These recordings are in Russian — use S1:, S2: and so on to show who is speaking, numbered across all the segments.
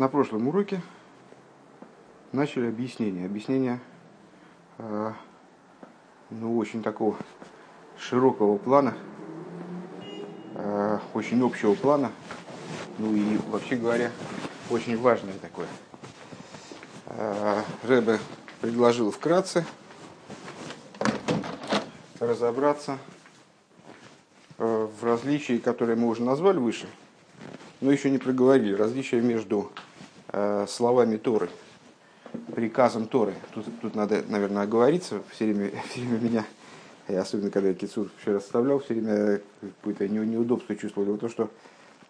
S1: На прошлом уроке начали объяснение. Объяснение э, ну, очень такого широкого плана, э, очень общего плана, ну и вообще говоря, очень важное такое. Э, Рэбе предложил вкратце разобраться э, в различии, которые мы уже назвали выше, но еще не проговорили, различия между словами Торы, приказом Торы. Тут, тут надо, наверное, оговориться, все время, все время меня, и особенно когда я Кицур вчера составлял, все время какое-то неудобство чувствовал. То, что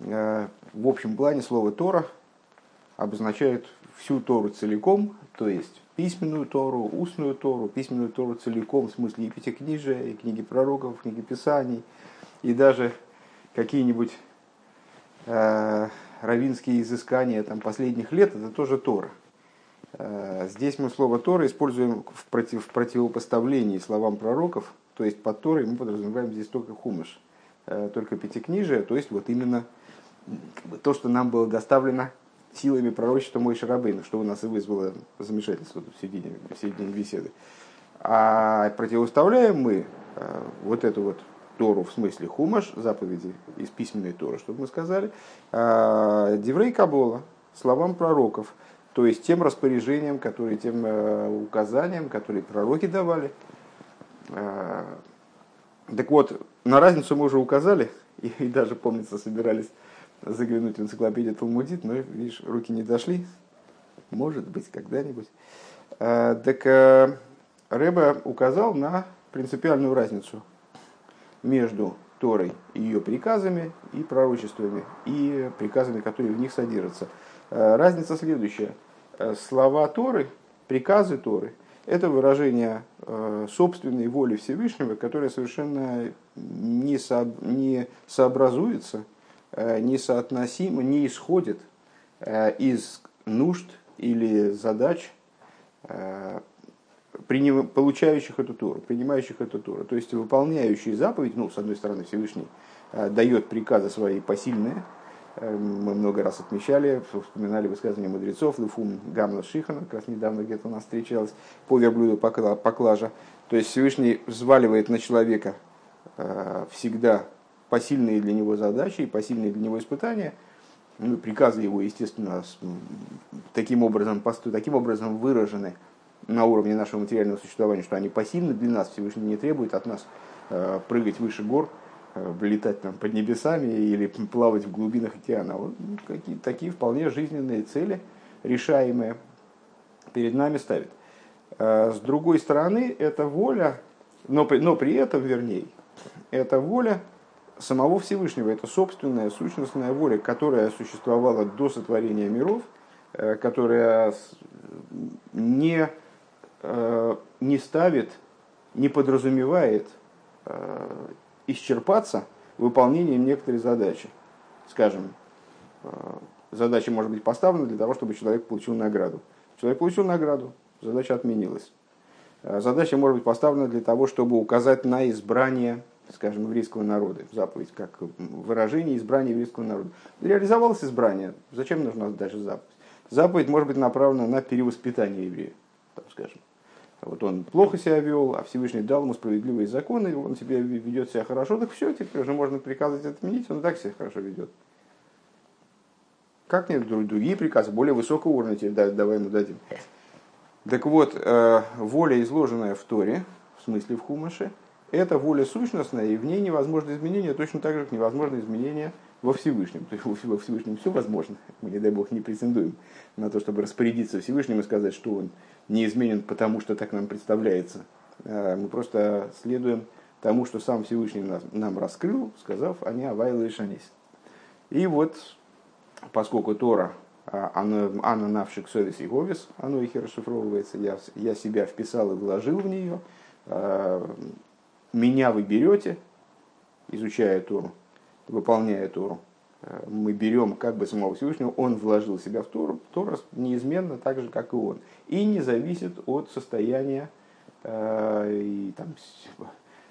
S1: э, в общем плане слово Тора обозначает всю Тору целиком, то есть письменную Тору, устную Тору, письменную Тору целиком, в смысле и пятикнижия, и книги пророков, книги писаний, и даже какие-нибудь э, равинские изыскания там, последних лет, это тоже Тора. Э, здесь мы слово Тора используем в, против, в противопоставлении словам пророков, то есть под Торой мы подразумеваем здесь только хумыш, э, только пятикнижие, то есть вот именно то, что нам было доставлено силами пророчества Мой Шарабейна, что у нас и вызвало замешательство в середине, в середине беседы. А противоставляем мы э, вот эту вот Тору в смысле хумаш, заповеди из письменной Торы, чтобы мы сказали, э, Деврей Кабола, словам пророков, то есть тем распоряжением, которые, тем э, указаниям, которые пророки давали. Так вот, на разницу мы уже указали, и, и даже, помнится, собирались заглянуть в энциклопедию Талмудит, но, видишь, руки не дошли. Может быть, когда-нибудь. А, так а, Рэба указал на принципиальную разницу между Торой и ее приказами и пророчествами, и приказами, которые в них содержатся. А, разница следующая. Слова Торы, приказы Торы, это выражение собственной воли Всевышнего, которая совершенно не, со, не сообразуется Э, несоотносимо, не исходит э, из нужд или задач, э, получающих эту Тору, принимающих эту Тору. То есть выполняющие заповедь, ну, с одной стороны, Всевышний дает приказы свои посильные, мы много раз отмечали, вспоминали высказывания мудрецов, Лифум Гамла Шихана, как раз недавно где-то у нас встречалось, по верблюду поклажа. То есть Всевышний взваливает на человека всегда посильные для него задачи и посильные для него испытания. Ну, приказы его, естественно, таким образом, таким образом выражены на уровне нашего материального существования, что они посильны для нас, Всевышний не требует от нас э, прыгать выше гор, э, летать там под небесами или плавать в глубинах океана. Вот какие, такие вполне жизненные цели, решаемые, перед нами ставит. Э, с другой стороны, это воля, но, но при этом, вернее, эта воля самого Всевышнего. Это собственная сущностная воля, которая существовала до сотворения миров, которая не, не ставит, не подразумевает э, исчерпаться выполнением некоторой задачи. Скажем, задача может быть поставлена для того, чтобы человек получил награду. Человек получил награду, задача отменилась. Задача может быть поставлена для того, чтобы указать на избрание скажем, еврейского народа, заповедь как выражение избрания еврейского народа. Реализовалось избрание, зачем нужна дальше заповедь? Заповедь может быть направлена на перевоспитание еврея, там, скажем. Вот он плохо себя вел, а Всевышний дал ему справедливые законы, он себе ведет себя хорошо, так все, теперь уже можно приказывать отменить, он так себя хорошо ведет. Как нет, другие приказы, более высокого уровня тебе давай ему дадим. Так вот, э, воля, изложенная в Торе, в смысле в Хумаше, это воля сущностная, и в ней невозможно изменение, точно так же, как невозможно изменение во Всевышнем. То есть во Всевышнем все возможно. Мы, не дай Бог, не претендуем на то, чтобы распорядиться Всевышним и сказать, что он не изменен, потому что так нам представляется. А мы просто следуем тому, что сам Всевышний нам раскрыл, сказав «Они авайла и шанис». И вот, поскольку Тора а, Анна навшик совесть и говис, оно их расшифровывается, я, я себя вписал и вложил в нее, а, меня вы берете, изучая Тору, выполняя Тору, э, мы берем как бы самого Всевышнего, он вложил себя в Тору, Тора неизменно так же, как и он. И не зависит от состояния э, и там,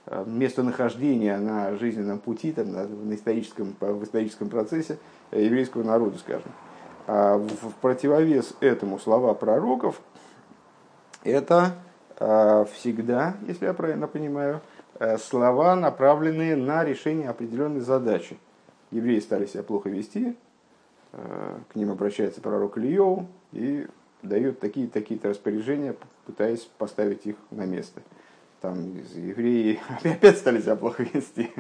S1: э, местонахождения на жизненном пути, там, на, на историческом, в историческом процессе еврейского народа, скажем. А в противовес этому слова пророков это а, всегда, если я правильно понимаю, э, слова, направленные на решение определенной задачи. Евреи стали себя плохо вести, э, к ним обращается пророк Ильев и дает такие-такие-то распоряжения, пытаясь поставить их на место. Там евреи опять стали себя плохо вести,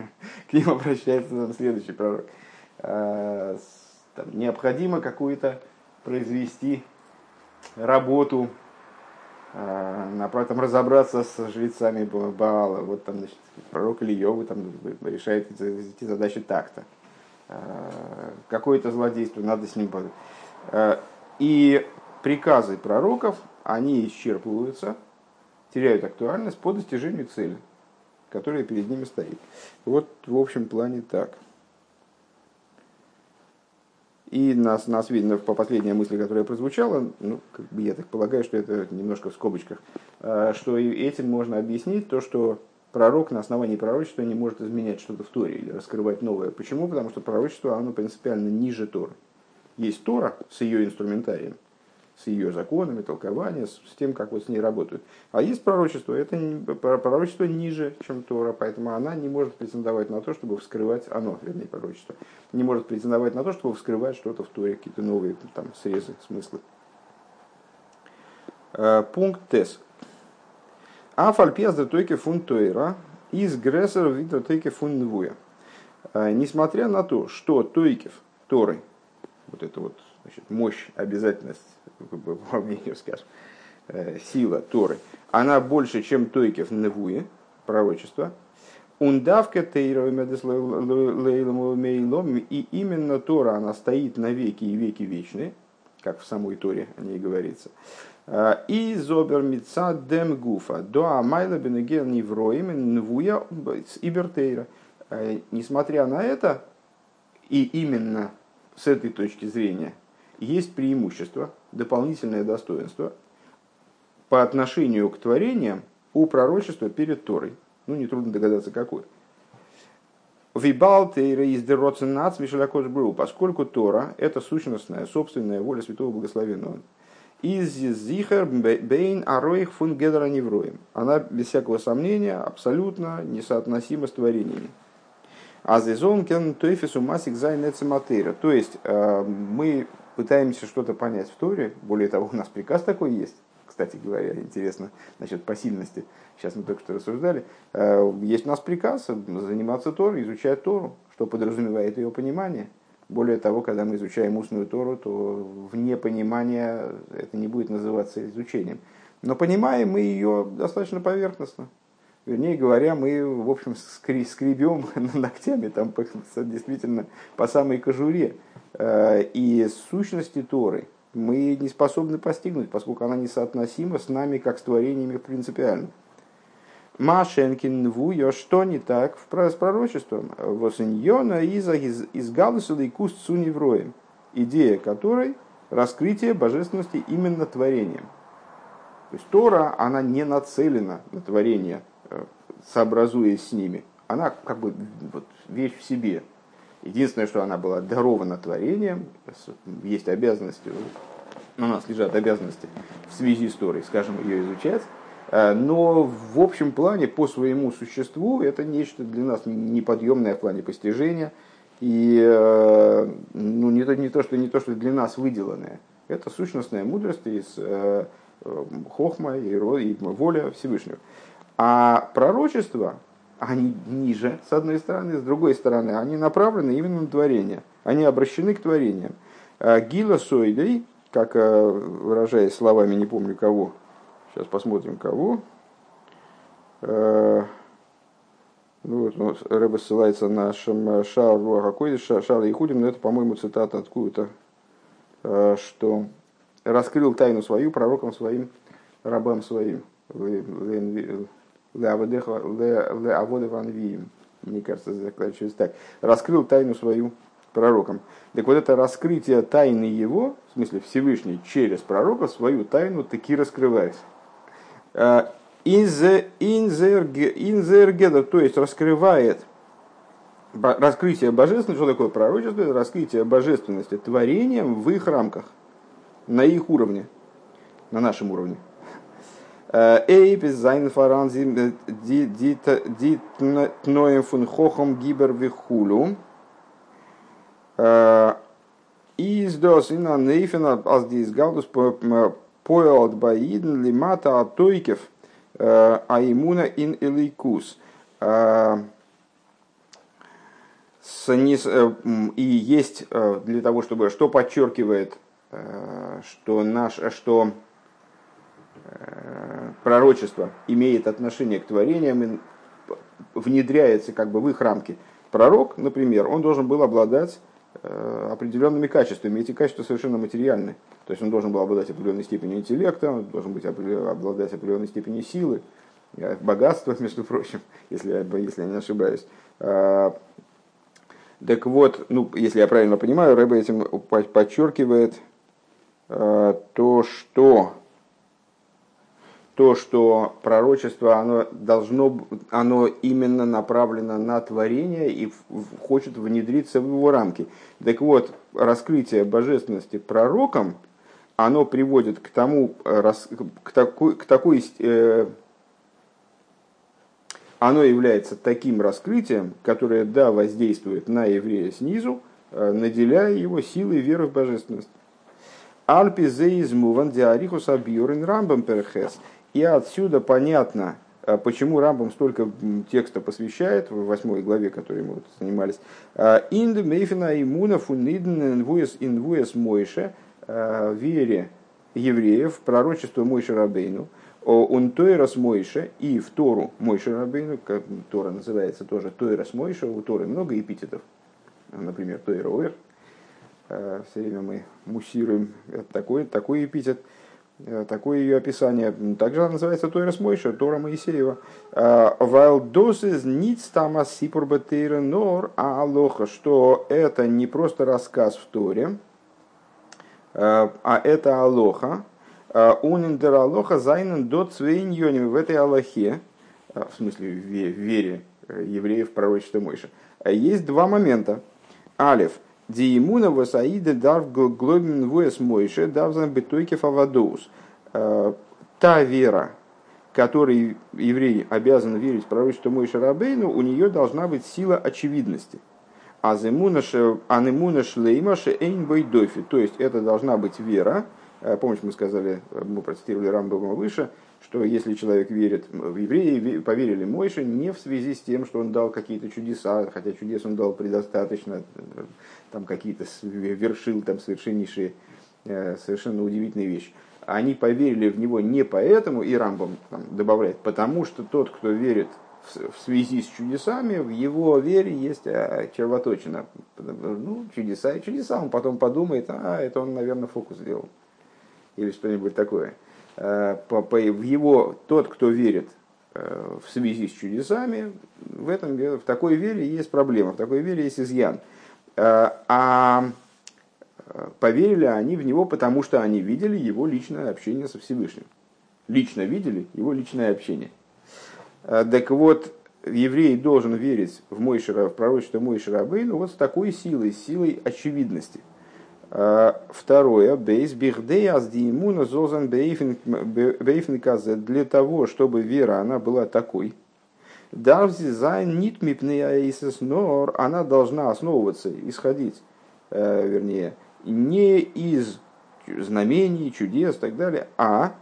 S1: к ним обращается там, следующий пророк. А, там, необходимо какую-то произвести работу, э, там, разобраться с жрецами Баала. Вот там, значит, пророк Ильевы там решает эти задачи так-то. Э, какое-то злодейство, надо с ним... Э, и приказы пророков, они исчерпываются, теряют актуальность по достижению цели, которая перед ними стоит. Вот в общем плане так. И нас, нас видно по последней мысли, которая прозвучала, ну, как бы я так полагаю, что это немножко в скобочках, э, что этим можно объяснить то, что пророк на основании пророчества не может изменять что-то в Торе или раскрывать новое. Почему? Потому что пророчество, оно принципиально ниже Тора. Есть Тора с ее инструментарием, с ее законами, толкованием, с тем, как вот с ней работают. А есть пророчество, это пророчество ниже, чем Тора, поэтому она не может претендовать на то, чтобы вскрывать, оно, вернее, пророчество, не может претендовать на то, чтобы вскрывать что-то в Торе, какие-то новые там, срезы, смыслы. Э, пункт ТЭС. А фальпезда тойке фун тойра из грессер вида тойке фун нвуя. Э, несмотря на то, что тойкев Торы, вот это вот значит, мощь, обязательность, по мнению, скажем, э, сила Торы, она больше, чем Тойкев Невуе, пророчество, Ундавка Тейра и именно Тора, она стоит на веки и веки вечные, как в самой Торе о ней говорится. Э, и зобер мица дем гуфа до амайла бенегер невроим нвуя ибертейра. Э, несмотря на это, и именно с этой точки зрения, есть преимущество, дополнительное достоинство по отношению к творениям у пророчества перед Торой. Ну, нетрудно догадаться, какое. Вибал Тейра из Дероценац Бру, поскольку Тора – это сущностная, собственная воля Святого Благословенного. Из Зихер Бейн Ароих фун Гедра Невроем. Она, без всякого сомнения, абсолютно несоотносима с творениями. А зезон кен тойфису масик зайнецематейра. То есть, э, мы пытаемся что-то понять в Торе. Более того, у нас приказ такой есть. Кстати говоря, интересно насчет посильности. Сейчас мы только что рассуждали. Э, есть у нас приказ заниматься Торой, изучать Тору, что подразумевает ее понимание. Более того, когда мы изучаем устную Тору, то вне понимания это не будет называться изучением. Но понимаем мы ее достаточно поверхностно. Вернее говоря, мы, в общем, скребем ногтями там действительно по самой кожуре. Э, и сущности Торы мы не способны постигнуть, поскольку она несоотносима с нами, как с творениями принципиально. Машенкин вуя, что не так с пророчеством? Восеньона из, Галусила и Куст Суневроем, идея которой раскрытие божественности именно творением. То есть Тора, она не нацелена на творение, сообразуясь с ними. Она как бы вот, вещь в себе. Единственное, что она была дарована творением, есть обязанности, на нас лежат обязанности в связи с Торой, скажем, ее изучать, э, но в общем плане по своему существу это нечто для нас неподъемное в плане постижения и э, ну, не, то, не, то, что, не то, что для нас выделанное. Это сущностная мудрость из э, хохма и воля Всевышнего. А пророчество, они ниже, с одной стороны, с другой стороны, они направлены именно на творение. Они обращены к творениям. А Гила Сойдей, как э, выражаясь словами, не помню кого, сейчас посмотрим кого, э, ну, вот, ну, ссылается на Шар какой Шар и Худим, но это, по-моему, цитата откуда-то, э, что раскрыл тайну свою пророкам своим, рабам своим. Леавода Ванвием. Мне кажется, заканчивается так. Раскрыл тайну свою пророкам. Так вот это раскрытие тайны его, в смысле Всевышний, через пророка свою тайну таки раскрывает. Инзергеда, то есть раскрывает раскрытие божественности, что такое пророчество? Это раскрытие божественности творением в их рамках, на их уровне, на нашем уровне. Эйпис зайн фаранзи дит тноем фун хохом гибер вихулю. Издос ина нейфена аз дис галдус поэлт баиден лимата атойкев аимуна ин элейкус. И есть для того, чтобы, что подчеркивает, что, наш, что пророчество имеет отношение к творениям и внедряется как бы в их рамки. Пророк, например, он должен был обладать Э, определенными качествами. Эти качества совершенно материальны. То есть он должен был обладать определенной степенью интеллекта, он должен быть обладать определенной степенью силы, э, богатства, между прочим, если, если я не ошибаюсь. А, так вот, ну, если я правильно понимаю, Рэба этим подчеркивает э, то, что то, что пророчество, оно должно, оно именно направлено на творение и хочет внедриться в его рамки. Так вот, раскрытие божественности пророком, оно приводит к тому, к такой, к такой э, оно является таким раскрытием, которое, да, воздействует на еврея снизу, э, наделяя его силой веры в божественность. Альпи зеизмуван диарихус абьюрин рамбам перхес – и отсюда понятно, а, почему Рамбам столько текста посвящает в восьмой главе, которой мы вот занимались. А, Инд мейфина имуна фунидн мойше а, вере евреев, пророчество Мойше Рабейну, он Тойрас Мойше и в Тору Мойше Рабейну, как Тора называется тоже Тойрас Мойше, у Торы много эпитетов, например, Тойра Ойр, все время мы муссируем такой, такой эпитет – Э, такое ее описание. Также она называется Тойрас Мойша, Тора Моисеева. А, Вайлдосис ниц тама сипурбатейра нор алоха, что это не просто рассказ в Торе, а, а это алоха. Униндер алоха зайнен до цвейньоним в этой алохе, в смысле в вере э, евреев в пророчество Мойша. Есть два момента. Алиф – Диимуна васаида дарв глобин вуэс мойше давзан бетойке фавадоус. Э, та вера, которой еврей обязан верить в пророчество Мойша Рабейну, у нее должна быть сила очевидности. А анемуна шлейма эйн бойдофи. То есть это должна быть вера. Э, помните, мы сказали, мы процитировали Рамбова выше, что если человек верит в евреи, поверили Мойше не в связи с тем, что он дал какие-то чудеса, хотя чудес он дал предостаточно, там какие-то вершил там совершеннейшие, э, совершенно удивительные вещи. Они поверили в него не поэтому, и Рамбом там, добавляет, потому что тот, кто верит в связи с чудесами, в его вере есть э, червоточина. Ну, чудеса и чудеса. Он потом подумает, а, это он, наверное, фокус сделал. Или что-нибудь такое. Э, в его, тот, кто верит в связи с чудесами, в, этом, в такой вере есть проблема, в такой вере есть изъян. Э, а э, поверили они в него, потому что они видели его личное общение со Всевышним. Лично видели его личное общение. Э, так вот, еврей должен верить в, Мойшера, в пророчество Мойшера Абейну вот с такой силой, силой очевидности. Второе, бейс бихдей аздиимуна зозан бейфен казе, для того, чтобы вера, она была такой – Давзи за нит нор, она должна основываться, исходить, э, вернее, не из знамений, чудес и так далее, а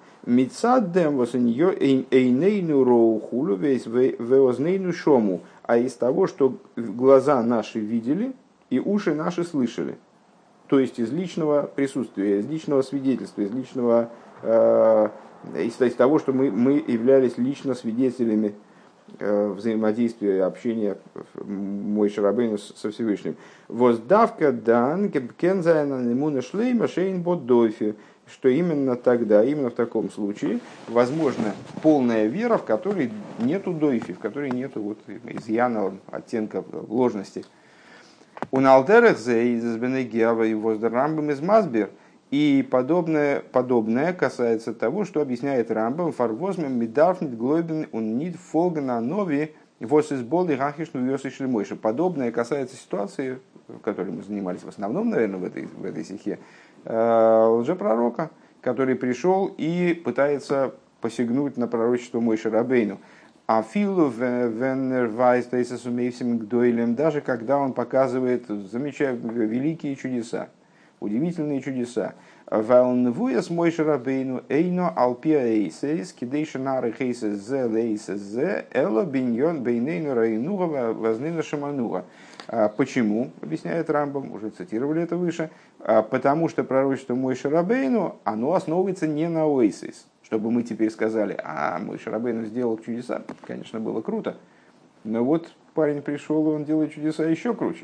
S1: у нее эйнейну роухулу веознейну шому, а из того, что глаза наши видели и уши наши слышали. То есть из личного присутствия, из личного свидетельства, из личного, э, из, из того, что мы, мы являлись лично свидетелями взаимодействия, общения мой Шарабейну со Всевышним. Воздавка дан кензайна ему шлейма шейн бодойфи, что именно тогда, именно в таком случае, возможно полная вера, в которой нету дойфи, в которой нету вот изъяна, оттенка ложности. У Налдерах за из Бенегиава и Воздерамбам из Мазбер – и подобное, подобное касается того, что объясняет Рамбам фарвозмем медарфнит глобин он нит фолгана нови Вос из боли гахиш ну мойша. Подобное касается ситуации, в которой мы занимались в основном, наверное, в этой, в этой стихе, лжепророка, который пришел и пытается посягнуть на пророчество Мойши Рабейну. А филу гдойлем, даже когда он показывает замечательные великие чудеса, удивительные чудеса. Валнвуяс Мойши Рабейну эйно алпия эйсейс, кидейша нары хейсес зе лейсес зе, эло биньон бейнейну райнуга вознына шамануга. А почему, объясняет Рамбам, уже цитировали это выше, а потому что пророчество Мойши Рабейну, оно основывается не на Оисис, чтобы мы теперь сказали, а мой Шарабейн сделал чудеса, конечно, было круто. Но вот парень пришел, и он делает чудеса еще круче.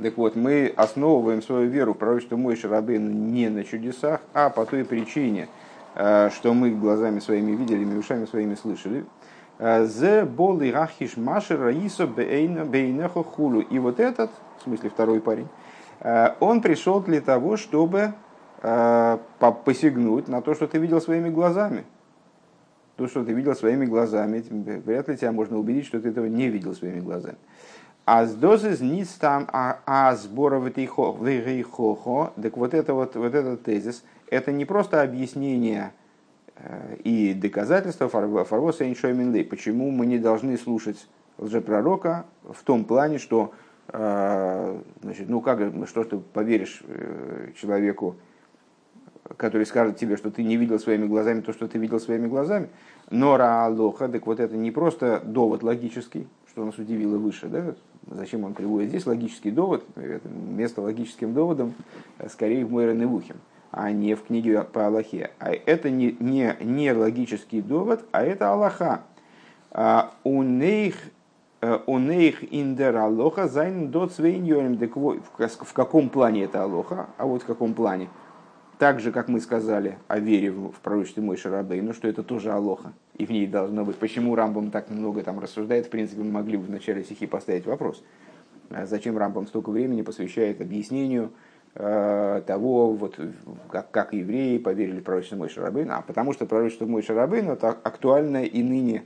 S1: Так вот, мы основываем свою веру в пророчество Мой Шарабейн не на чудесах, а по той причине, э, что мы глазами своими видели, мы ушами своими слышали. Э, Зе бол и рахиш маши раисо бейнехо. И вот этот, в смысле второй парень, э, он пришел для того, чтобы посягнуть на то, что ты видел своими глазами. То, что ты видел своими глазами, вряд ли тебя можно убедить, что ты этого не видел своими глазами. А с дозы ниц там, а, а сбора в хохо, так вот, это вот, вот этот тезис, это не просто объяснение э, и доказательство фарвоса иншойминлей, почему мы не должны слушать лжепророка в том плане, что э, значит, ну как, что ты поверишь человеку, который скажет тебе, что ты не видел своими глазами то, что ты видел своими глазами. Но раалоха, так вот это не просто довод логический, что нас удивило выше, да? Зачем он приводит здесь логический довод? Это место логическим доводом э, скорее в מורה נבוכים, а не в книге по алахе. А это не, не, не логический довод, а это алаха. А у них און אין דער הלכה זיינען דאָ צוויי ענינים. В каком плане это алоха? А вот в каком плане? Так же, как мы сказали о вере в пророчестве Мойше Рабейну, что это тоже Алоха, и в ней должно быть. Почему Рамбам так много там рассуждает, в принципе, мы могли бы в начале сихи поставить вопрос. А зачем Рамбам столько времени посвящает объяснению э, того, вот, как, как евреи поверили в пророчество Мой? А потому что пророчество Мой Шарабейну это актуально и ныне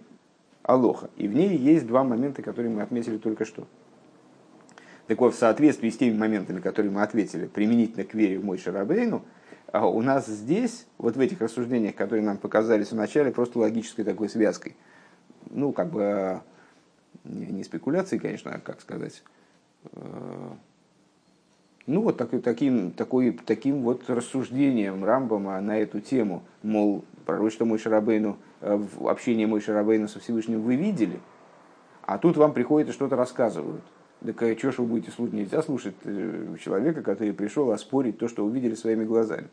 S1: Алоха. И в ней есть два момента, которые мы отметили только что. Так вот, в соответствии с теми моментами, которые мы ответили, применительно к вере в Мой Шарабейну – а у нас здесь, вот в этих рассуждениях, которые нам показались в начале, просто логической такой связкой. Ну, как бы не спекуляции, конечно, а как сказать. Э, ну, вот такой, таким, такой, таким вот рассуждением Рамбама на эту тему, мол, пророчество мой Шарабейну, э, общение мой Шарабейну со Всевышним вы видели, а тут вам приходит и что-то рассказывают. Так что ж вы будете слушать? Нельзя слушать э, человека, который пришел оспорить то, что увидели своими глазами.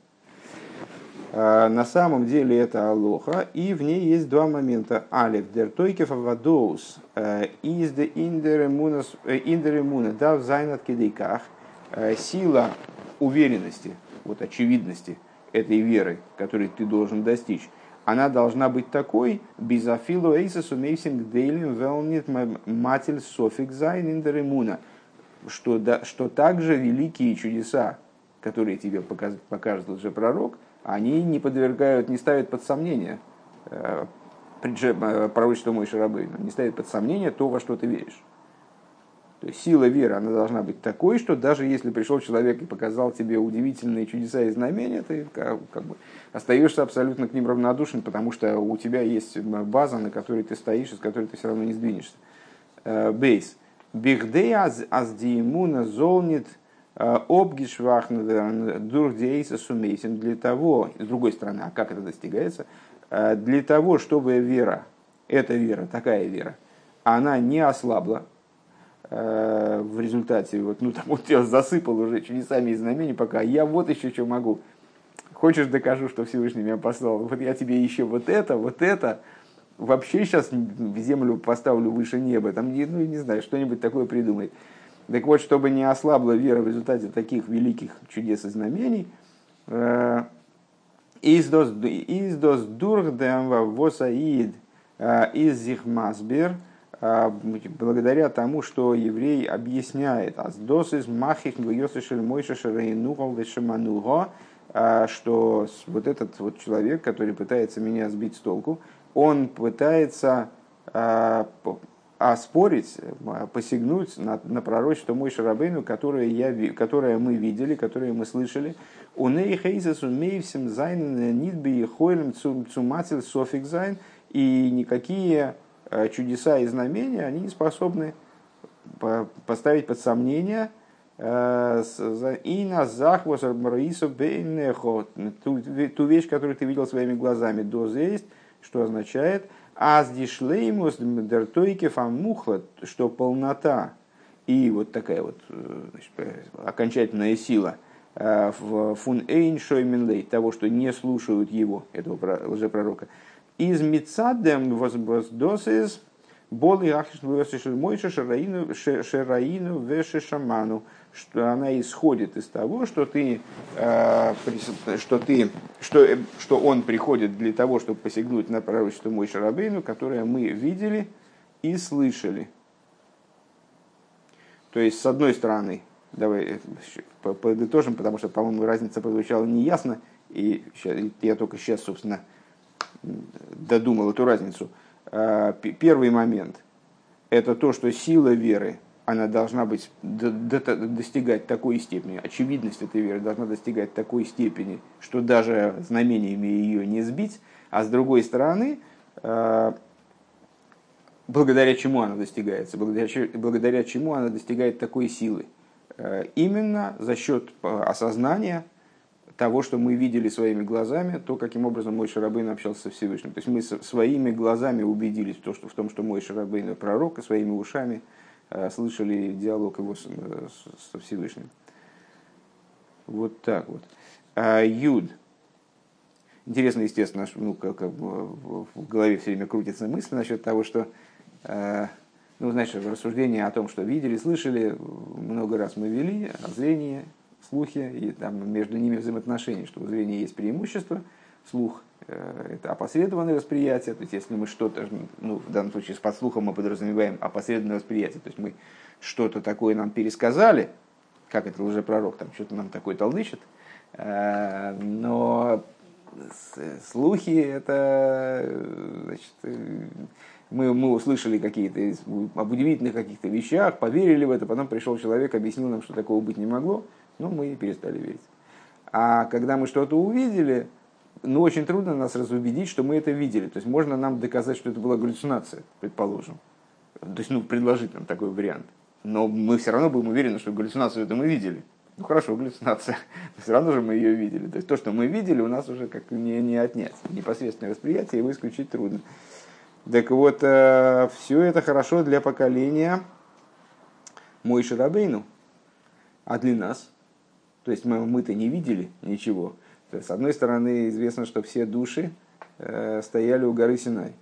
S1: А, на самом деле это алоха, и в ней есть два момента. Алиф, дер тойкев авадоус, э, из де индеремуна, э, да в зайнат кидейках, э, сила уверенности, вот очевидности этой веры, которой ты должен достичь, она должна быть такой, безафилу эйсес умейсинг дейлин велнит матель софик зайн индеремуна, что, да, что также великие чудеса, которые тебе покажет, покажет лжепророк, пророк, они не подвергают, не ставят под сомнение э, э, пророчество Мой Шарабейна, не ставят под сомнение то, во что ты веришь. То есть сила веры, она должна быть такой, что даже если пришел человек и показал тебе удивительные чудеса и знамения, ты как, как бы остаешься абсолютно к ним равнодушен, потому что у тебя есть база, на которой ты стоишь, из которой ты все равно не сдвинешься. Э, бейс. Бихдей аз диемуна золнит – Обгишвахн дурдейса для того, с другой стороны, а как это достигается? Э, для того, чтобы вера, эта вера, такая вера, она не ослабла, э, в результате, вот, ну там вот я засыпал уже чудесами и знамениями, пока я вот еще что могу. Хочешь докажу, что Всевышний меня послал? Вот я тебе еще вот это, вот это, вообще сейчас в землю поставлю выше неба, там, ну, не знаю, что-нибудь такое придумать. Так вот, чтобы не ослабла вера в результате таких великих чудес и знамений, э, издос дурхдем восаид э, из их масбер, э, благодаря тому, что еврей объясняет, аздос из махих мойша шамануго, что вот этот вот человек, который пытается меня сбить с толку, он пытается оспорить, посягнуть на, на пророчество Мойше Рабейну, которое, я, которое мы видели, которое мы слышали. און קיין אותות ומופתים זיינען ניט ביכולתם צו מטיל ספק זיין. И никакие чудеса и знамения, они не способны поставить под сомнение и на захвос ту, вещь, которую ты видел своими глазами, доза есть, что означает аз дишлеймус дертойке фамухла, что полнота. И вот такая вот значит, окончательная сила в фун эйн шойменлей, того, что не слушают его, этого лжепророка, из мицадем воздосис боли ахиш мойша шараину веше шаману, что она исходит из того, что ты, э, что ты, что, что он приходит для того, чтобы посягнуть на пророчество Мой Шарабейну, которое мы видели и слышали. То есть, с одной стороны, давай подытожим, потому что, по-моему, разница прозвучала неясно, и я только сейчас, собственно, додумал эту разницу. Э, первый момент – это то, что сила веры – она должна быть, достигать такой степени, очевидность этой веры должна достигать такой степени, что даже знамениями ее не сбить, а с другой стороны, э, благодаря чему она достигается, благодаря, благодаря чему она достигает такой силы. Э, именно за счет э, осознания того, что мы видели своими глазами, то, каким образом мой Шарабейн общался со Всевышним. То есть мы своими глазами убедились в, том, что мой Шарабейн пророк, и своими ушами – слышали диалог его э, со Всевышним. Вот так вот. А Юд. Интересно, естественно, ну, как, как в голове все время крутится мысль насчет того, что, э, ну, значит, рассуждение о том, что видели, слышали, много раз мы вели, о зрении, слухе, и там между ними взаимоотношения, что у зрения есть преимущество, слух Э, это опосредованное восприятие, то есть если мы что-то, ну, в данном случае с подслухом мы подразумеваем опосредованное восприятие, то есть мы что-то такое нам пересказали, как это уже пророк там что-то нам такое толдычит, э, но слухи это, значит, мы, мы услышали какие-то об удивительных каких-то вещах, поверили в это, потом пришел человек, объяснил нам, что такого быть не могло, ну, мы перестали верить. А когда мы что-то увидели, но очень трудно нас разубедить, что мы это видели. То есть можно нам доказать, что это была галлюцинация, предположим. То есть, ну, предложить нам такой вариант. Но мы все равно будем уверены, что галлюцинацию это мы видели. Ну хорошо, галлюцинация. Но все равно же мы ее видели. То есть то, что мы видели, у нас уже как не, не отнять. Непосредственное восприятие его исключить трудно. Так вот, э, все это хорошо для поколения мой Шарабейну, а для нас. То есть мы, мы-то не видели ничего. С одной стороны, известно, что все души э, стояли у горы Синай.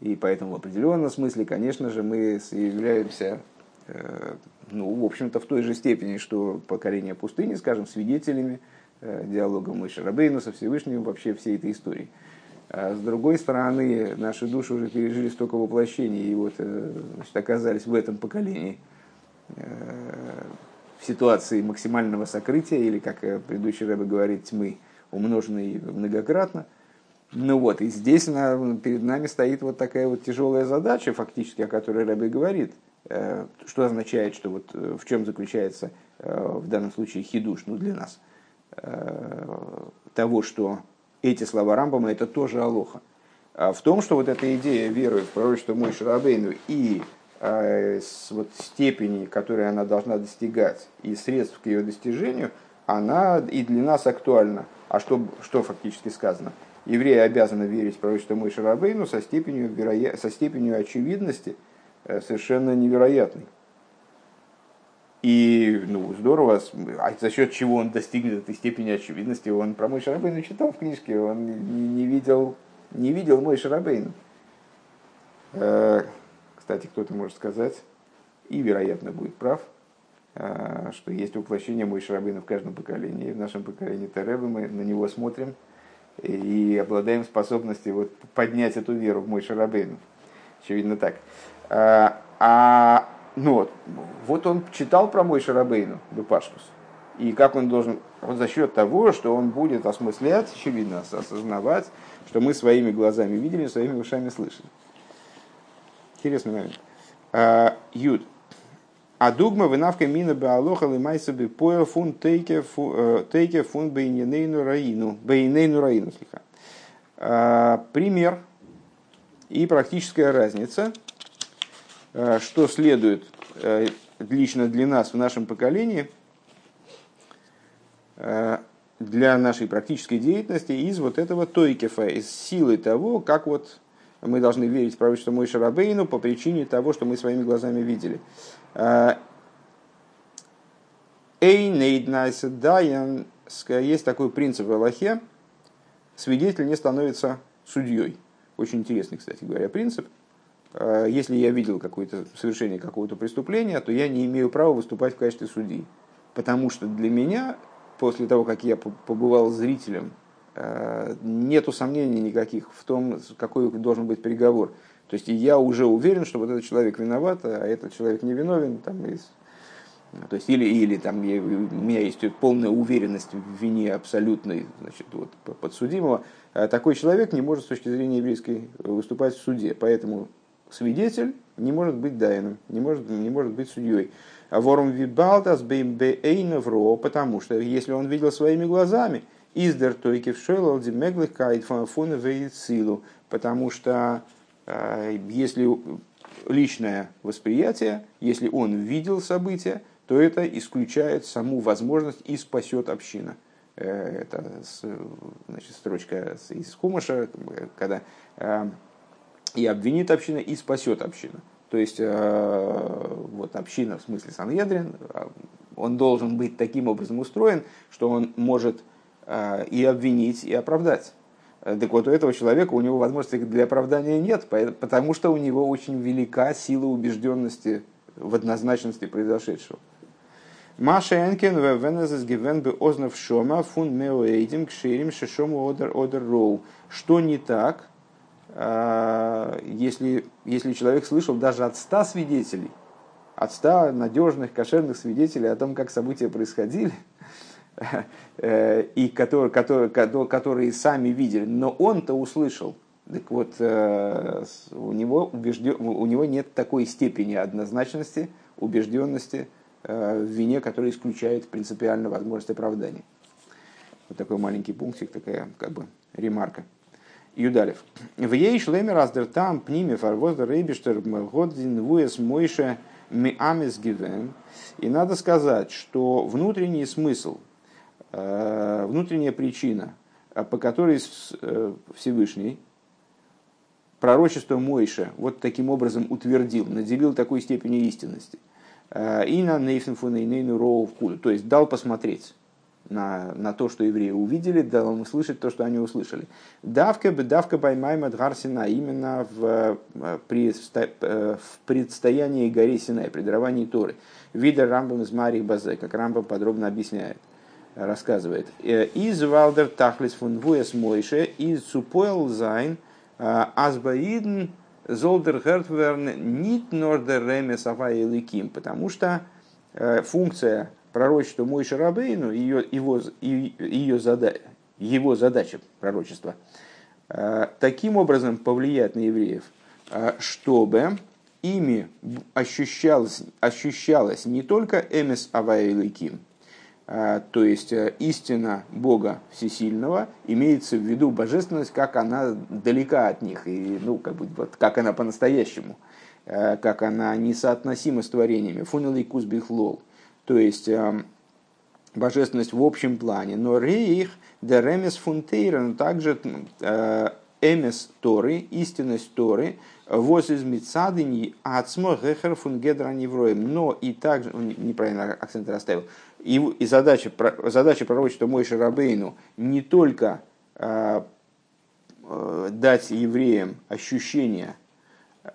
S1: И поэтому в определенном смысле, конечно же, мы являемся, э, ну, в общем-то, в той же степени, что покорение пустыни, скажем, свидетелями э, диалога Мыши Рабейну со Всевышним вообще всей этой истории. А с другой стороны, наши души уже пережили столько воплощений и вот значит, оказались в этом поколении в ситуации максимального сокрытия, или, как предыдущий Рэбе говорит, тьмы – умноженный многократно. Ну вот, и здесь на, перед нами стоит вот такая вот тяжелая задача, фактически, о которой Рэбби говорит. Э, что означает, что вот э, в чем заключается э, в данном случае хидуш, ну для нас, того, что эти слова Рамбама это тоже алоха. А в том, что вот эта идея веры в пророчество Мой Шарабейну и с вот степени, которой она должна достигать, и средств к ее достижению, она и для нас актуальна. А что, что фактически сказано? Евреи обязаны верить в пророчество Мой Шарабейну со степенью, вероя... со степенью очевидности э, совершенно невероятной. И ну, здорово, а за счет чего он достигнет этой степени очевидности, он про мой Шарабейну читал в книжке, он не, видел, не видел мой Шарабейну. Э, кстати, кто-то может сказать, и вероятно будет прав, что есть воплощение Мой Шарабейна в каждом поколении. В нашем поколении Теребы мы на него смотрим и обладаем способностью вот поднять эту веру в Мой Шарабейну. Очевидно так. А, а ну вот, вот он читал про Мой Шарабейну, Бепашкус. И как он должен, вот за счет того, что он будет осмыслять, очевидно, осознавать, что мы своими глазами видели, своими ушами слышали. Интересный момент. А, Юд. А дугма вынавка мина беалоха лимайса бы поя фун тейке фун бейнейну раину. Бейнейну раину, слегка. Пример и практическая разница, что следует лично для нас в нашем поколении – для нашей практической деятельности из вот этого тойкефа, из силы того, как вот мы должны верить в пророчество Мой Шарабейну по причине того, что мы своими глазами видели. Э, Эй, нейднайса даян, есть такой принцип в Аллахе, свидетель не становится судьей. Очень интересный, кстати говоря, принцип. Э, если я видел какое-то совершение какого-то преступления, то я не имею права выступать в качестве судьи. Потому что для меня после того, как я побывал зрителем, нету сомнений никаких в том, какой должен быть приговор. То есть я уже уверен, что вот этот человек виноват, а этот человек не виновен. Там, из... То есть или, или там, я, у меня есть полная уверенность в вине абсолютной значит, вот, подсудимого. А такой человек не может с точки зрения еврейской выступать в суде. Поэтому свидетель не может быть дайном, не может, не может быть судьей. Ворум вибалдас бейневро, потому что если он видел своими глазами, издер тойки в шелалди мегликайт фон силу, потому что э, если личное восприятие, если он видел события, то это исключает саму возможность и спасет община. Э, это значит, строчка из Хумаша, когда э, и обвинит община, и спасет община. То есть вот община, в смысле Санедрин, он должен быть таким образом устроен, что он может и обвинить, и оправдать. Так вот, у этого человека, у него возможности для оправдания нет, потому что у него очень велика сила убежденности в однозначности произошедшего. Маша Энкен венезес гивен бы ознав шома фун меоэйдим кширим шишому одер одер роу. Что не так, а, если, если человек слышал даже от ста свидетелей, от ста надежных, кошерных свидетелей о том, как события происходили, э, и которые, которые, которые сами видели, но он-то услышал. Так вот, э, у него, убежден, у него нет такой степени однозначности, убежденности э, в вине, которая исключает принципиально возможность оправдания. Вот такой маленький пунктик, такая как бы ремарка. Юдалев. В ей шлемер аздер там пниме фарвоздер рейбиштер годзин вуэс мойше ми амис гивен. И надо сказать, что внутренний смысл, э, внутренняя причина, э, по которой э, Всевышний пророчество Мойша вот таким образом утвердил, наделил такой степени истинности. И на нейфенфунейнейну роу в кулю, то есть дал посмотреть на, на то, что евреи увидели, дал им услышать то, что они услышали. Давка бы давка баймайма Дгарсина именно в, э, при, э, в предстоянии горе Синай, при даровании Торы. Вида Рамбам из Марии Базе, как Рамбам подробно объясняет, рассказывает. «Э, из Валдер Тахлис фун Вуэс Мойше, из Супоэл Зайн, Азбаидн Золдер Хертверн Нит Нордер Ремес Авай потому что функция пророчество Мой Шарабейну, ее, его, ее, зада, его задача пророчества, э, таким образом повлиять на евреев, э, чтобы ими ощущалось, ощущалось не только эмес авайликим, э, то есть истина Бога Всесильного, имеется в виду божественность, как она далека от них, и, ну, как, бы, вот, как она по-настоящему, как она несоотносима с творениями. Фунеликус бихлол – то есть эм, божественность в общем плане, но рейх деремес фунтейрен также э, эмес Торы, истинность Торы, воз из мицадыни ацмо гехер фун невроем, но и также, неправильно акцент расставил, и, и задача, задача пророчества Мой Шарабейну не только э, э, дать евреям ощущение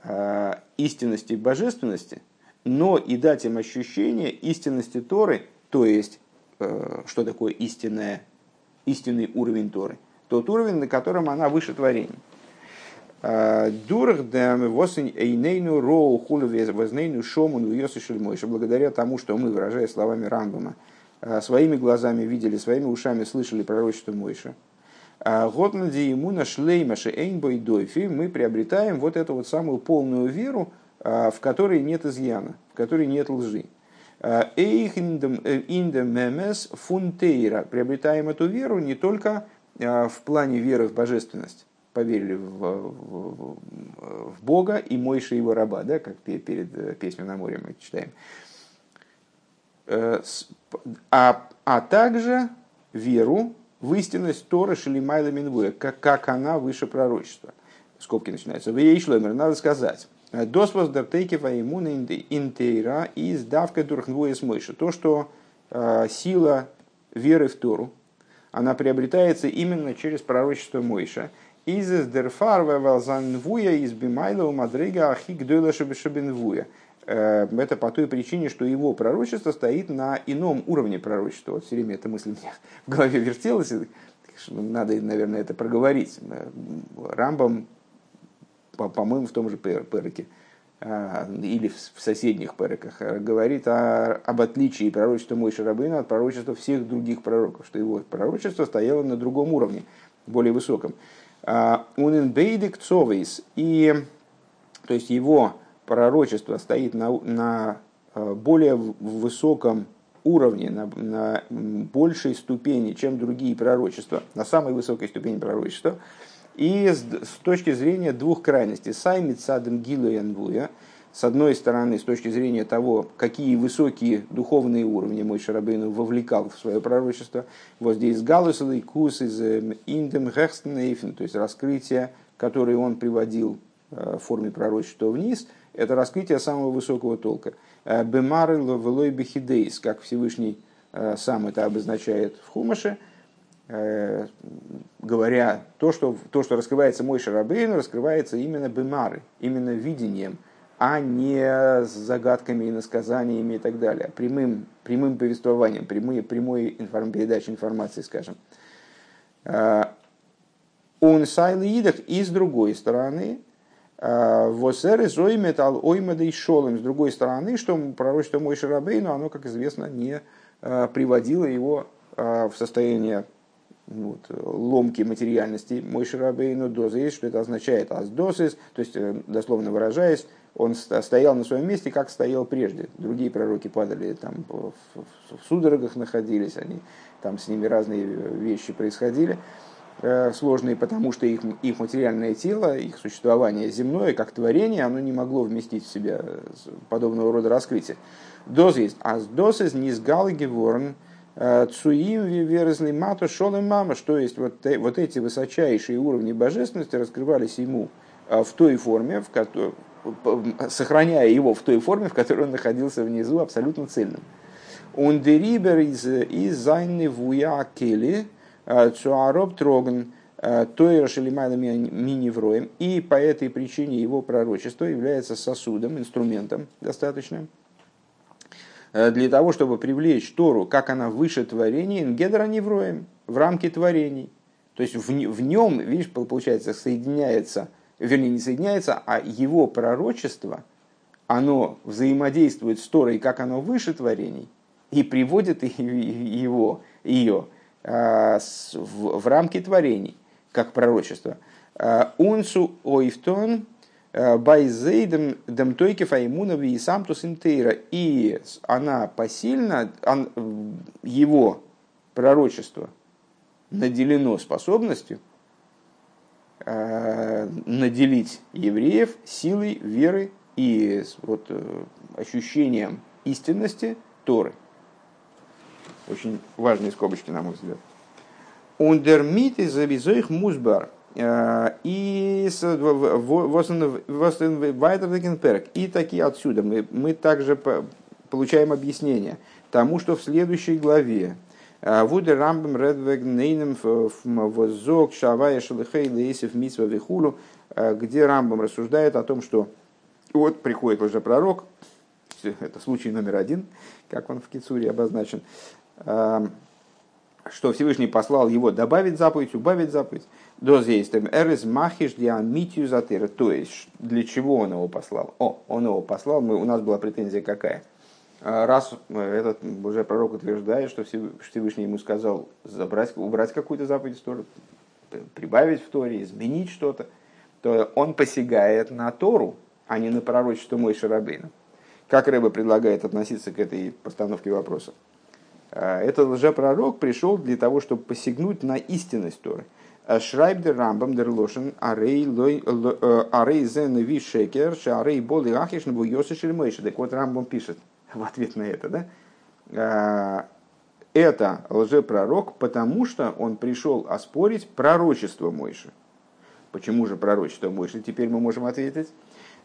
S1: э, истинности и божественности, но и дать им ощущение истинности Торы, то есть, э, что такое истинное, истинный уровень Торы. Тот уровень, на котором она выше творений. Э, Дурх дэм эйнейну роу хулю вознейну шомуну йосишель мойша. Благодаря тому, что мы, выражая словами Рамбама, э, своими глазами видели, своими ушами слышали пророчество Мойша. Годнади ему нашлейма шеэйнбой дойфи, мы приобретаем вот эту вот самую полную веру, в которой нет изъяна, в которой нет лжи. Эйх индем мемес фунтейра. Приобретаем эту веру не только в плане веры в божественность, поверили в, в, в Бога и Мойша его раба, да, как перед песней на море мы читаем. А, а также веру в истинность Тора Шелимайла Минвуя, как, как она выше пророчества. Скобки начинаются. В ей шлемер, надо сказать. Досвос дартейки ваимуна интейра и сдавка дурхнвуя смыша. То, что э, сила веры в Тору, она приобретается именно через пророчество Мойша. Из дерфарва валзанвуя из бимайла у мадрига ахик шабинвуя. Э, это по той причине, что его пророчество стоит на ином уровне пророчества. Вот все время эта мысль у меня в голове вертелась. Надо, наверное, это проговорить. Э, Рамбам, по-моему, в том же переке э, или в соседних переках, говорит о, об отличии пророчества Мойши Рабына от пророчества всех других пророков, что его пророчество стояло на другом уровне, более высоком. Унен бейдик цовейс, и то есть его пророчество стоит на, на э, более высоком уровне, на, на большей ступени, чем другие пророчества, на самой высокой ступени пророчества, и с, с точки зрения двух крайностей, саймит садом гилу янвуя, с одной стороны, с точки зрения того, какие высокие духовные уровни мой Шарабейну вовлекал в свое пророчество, вот здесь галус и кус из эм, индем гехстенейфен, то есть раскрытие, которое он приводил э, в форме пророчества вниз – это раскрытие самого высокого толка. Э, Бемары ловелой бехидейс, как Всевышний э, сам это обозначает в Хумаше, говоря, то, что, то, что раскрывается мой Шарабейн, раскрывается именно бемары, именно видением, а не с загадками и насказаниями и так далее, прямым, прямым повествованием, прямой, прямой информ, передачей информации, скажем. Он сайлидах и с другой стороны, Восеры зоймет ал оймадей шолем. С другой стороны, что пророчество Мой Шарабейну, оно, как известно, не а, приводило его а, в состояние вот, ломки материальности Мой Шарабейну дозис, что это означает аздосис, то есть, э, дословно выражаясь, он стоял на своем месте, как стоял прежде. Другие пророки падали, там, в судорогах находились, они, там с ними разные вещи происходили. Э, сложные, потому что их, их материальное тело, их существование земное, как творение, оно не могло вместить в себя подобного рода раскрытия. Доз есть. А доз из низгал геворн э, цуим верезли мату шолем мама, что есть вот, вот эти высочайшие уровни божественности раскрывались ему э, в той форме, в сохраняя его в той форме, в которой он находился внизу абсолютно цельным. Он дерибер из из зайны вуя кели, Цуароб Троган, э, Тойра Шелимайла Миневроем, и по этой причине его пророчество является сосудом, инструментом достаточным, э, для того, чтобы привлечь Тору, как она выше творений, Ингедра Невроем, в рамки творений. То есть в, в нем, видишь, получается, соединяется, вернее, не соединяется, а его пророчество, оно взаимодействует с Торой, как оно выше творений, и приводит его, ее Э, в, рамки творений, как пророчество. Э, Унсу ойфтон э, байзейдем демтойки файмунови и сам тусинтейра. И она посильна, его пророчество наделено способностью наделить евреев силой веры и вот, ощущением истинности Торы. Очень важные скобочки, на мой взгляд. Ундермит из завизоих музбар. Э, и и такие отсюда мы, мы также получаем объяснение тому, что в следующей главе э, Вуде рамбам редвег нейнем возок шавая шалихей лейсев митсва вихулу, где рамбам рассуждает о том, что вот приходит уже пророк, это случай номер один, как он в Кицуре обозначен, Эм, что Всевышний послал его добавить заповедь, убавить заповедь. До здесь эрис махиш диамитию затыра. То есть, для чего он его послал? О, он его послал, мы, у нас была претензия какая? Э, раз э, этот уже пророк утверждает, что Всевышний ему сказал забрать, убрать какую-то заповедь в Тору, прибавить в Торе, изменить что-то, то он посягает на Тору, а не на пророчество Мой Шарабейна. Как Рэба предлагает относиться к этой постановке вопроса? Э, этот лжепророк пришел для того, чтобы посягнуть на истинность Торы. Шрайбдер Рамбам дер Лошен Арей Зен Ви Шекер Арей Боли Ахиш Шельмейши. Так вот Рамбам пишет в ответ на это, да? Это лжепророк, потому что он пришел оспорить пророчество Мойши. Почему же пророчество Мойши? Теперь мы можем ответить.